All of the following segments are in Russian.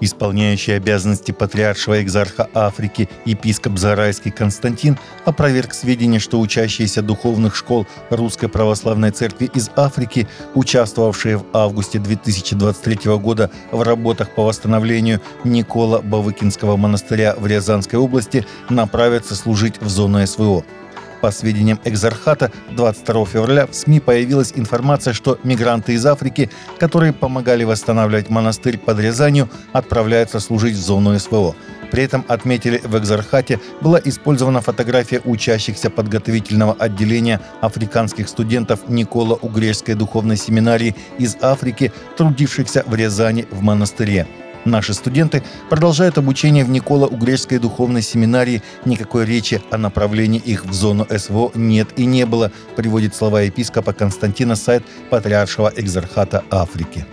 Исполняющий обязанности патриаршего экзарха Африки епископ Зарайский Константин опроверг сведения, что учащиеся духовных школ Русской Православной Церкви из Африки, участвовавшие в августе 2023 года в работах по восстановлению Никола Бавыкинского монастыря в Рязанской области, направятся служить в зону СВО. По сведениям Экзархата, 22 февраля в СМИ появилась информация, что мигранты из Африки, которые помогали восстанавливать монастырь под Рязанью, отправляются служить в зону СВО. При этом, отметили в Экзархате, была использована фотография учащихся подготовительного отделения африканских студентов Никола Угрешской духовной семинарии из Африки, трудившихся в Рязани в монастыре. Наши студенты продолжают обучение в Никола-Угрешской духовной семинарии. Никакой речи о направлении их в зону СВО нет и не было, приводит слова епископа Константина сайт Патриаршего экзархата Африки.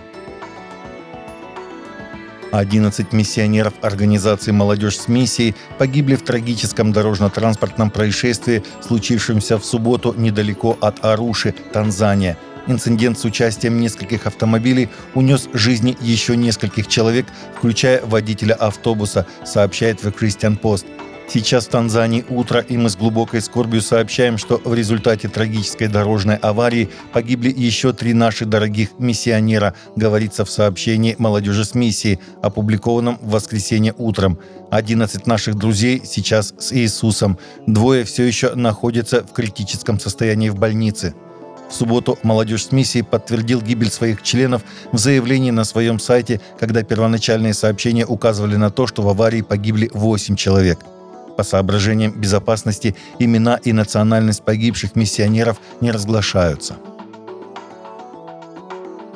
11 миссионеров организации «Молодежь с миссией» погибли в трагическом дорожно-транспортном происшествии, случившемся в субботу недалеко от Аруши, Танзания – Инцидент с участием нескольких автомобилей унес жизни еще нескольких человек, включая водителя автобуса, сообщает The Christian Post. Сейчас в Танзании утро, и мы с глубокой скорбью сообщаем, что в результате трагической дорожной аварии погибли еще три наших дорогих миссионера, говорится в сообщении «Молодежи с миссией», опубликованном в воскресенье утром. 11 наших друзей сейчас с Иисусом. Двое все еще находятся в критическом состоянии в больнице. В субботу молодежь с миссией подтвердил гибель своих членов в заявлении на своем сайте, когда первоначальные сообщения указывали на то, что в аварии погибли 8 человек. По соображениям безопасности имена и национальность погибших миссионеров не разглашаются.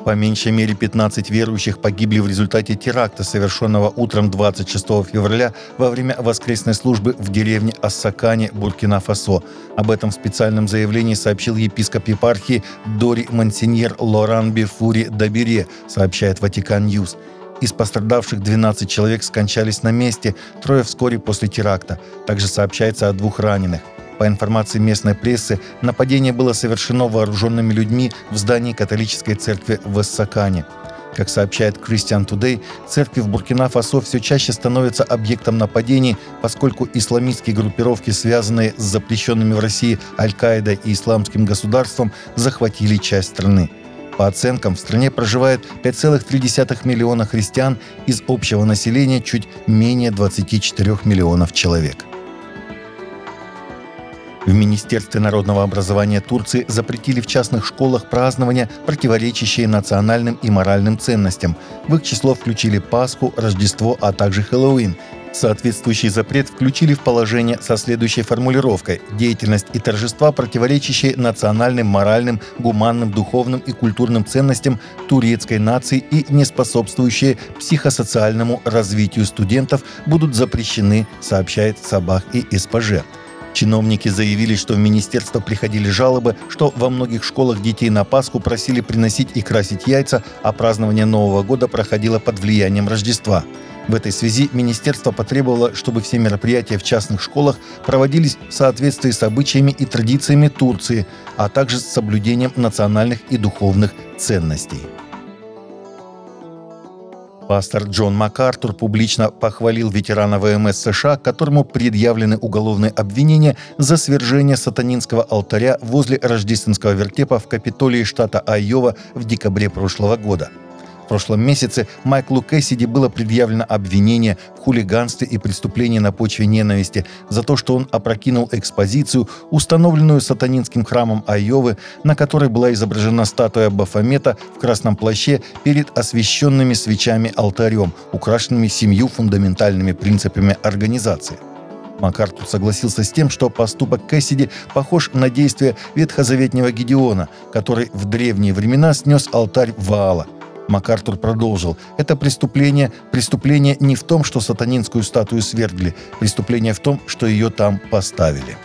По меньшей мере 15 верующих погибли в результате теракта, совершенного утром 26 февраля во время воскресной службы в деревне Эссакане, Буркина-Фасо. Об этом в специальном заявлении сообщил епископ епархии Дори Монсеньер Лоран Бефури Дабире, сообщает Vatican News. Из пострадавших 12 человек скончались на месте, трое вскоре после теракта. Также сообщается о двух раненых. По информации местной прессы, нападение было совершено вооруженными людьми в здании католической церкви в Эссакане. Как сообщает Christian Today, церкви в Буркина-Фасо все чаще становятся объектом нападений, поскольку исламистские группировки, связанные с запрещенными в России Аль-Каидой и Исламским государством, захватили часть страны. По оценкам, в стране проживает 5,3 миллиона христиан из общего населения чуть менее 24 миллионов человек. В Министерстве народного образования Турции запретили в частных школах празднования, противоречащие национальным и моральным ценностям. В их число включили Пасху, Рождество, а также Хэллоуин. Соответствующий запрет включили в положение со следующей формулировкой «Деятельность и торжества, противоречащие национальным, моральным, гуманным, духовным и культурным ценностям турецкой нации и не способствующие психосоциальному развитию студентов, будут запрещены», сообщает Сабах и СПЖ. Чиновники заявили, что в министерство приходили жалобы, что во многих школах детей на Пасху просили приносить и красить яйца, а празднование Нового года проходило под влиянием Рождества. В этой связи министерство потребовало, чтобы все мероприятия в частных школах проводились в соответствии с обычаями и традициями Турции, а также с соблюдением национальных и духовных ценностей. Пастор Джон МакАртур публично похвалил ветерана ВМС США, которому предъявлены уголовные обвинения за свержение сатанинского алтаря возле рождественского вертепа в Капитолии штата Айова в декабре прошлого года – в прошлом месяце Майклу Кэссиди было предъявлено обвинение в хулиганстве и преступлении на почве ненависти за то, что он опрокинул экспозицию, установленную сатанинским храмом Айовы, на которой была изображена статуя Бафомета в красном плаще перед освященными свечами алтарем, украшенными семью фундаментальными принципами организации. Макартур согласился с тем, что поступок Кэссиди похож на действие ветхозаветнего Гедеона, который в древние времена снес алтарь Ваала – МакАртур продолжил. Это преступление, преступление не в том, что сатанинскую статую свергли, преступление в том, что ее там поставили.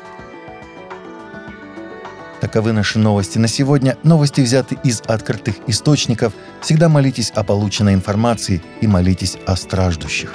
Таковы наши новости на сегодня. Новости взяты из открытых источников. Всегда молитесь о полученной информации и молитесь о страждущих.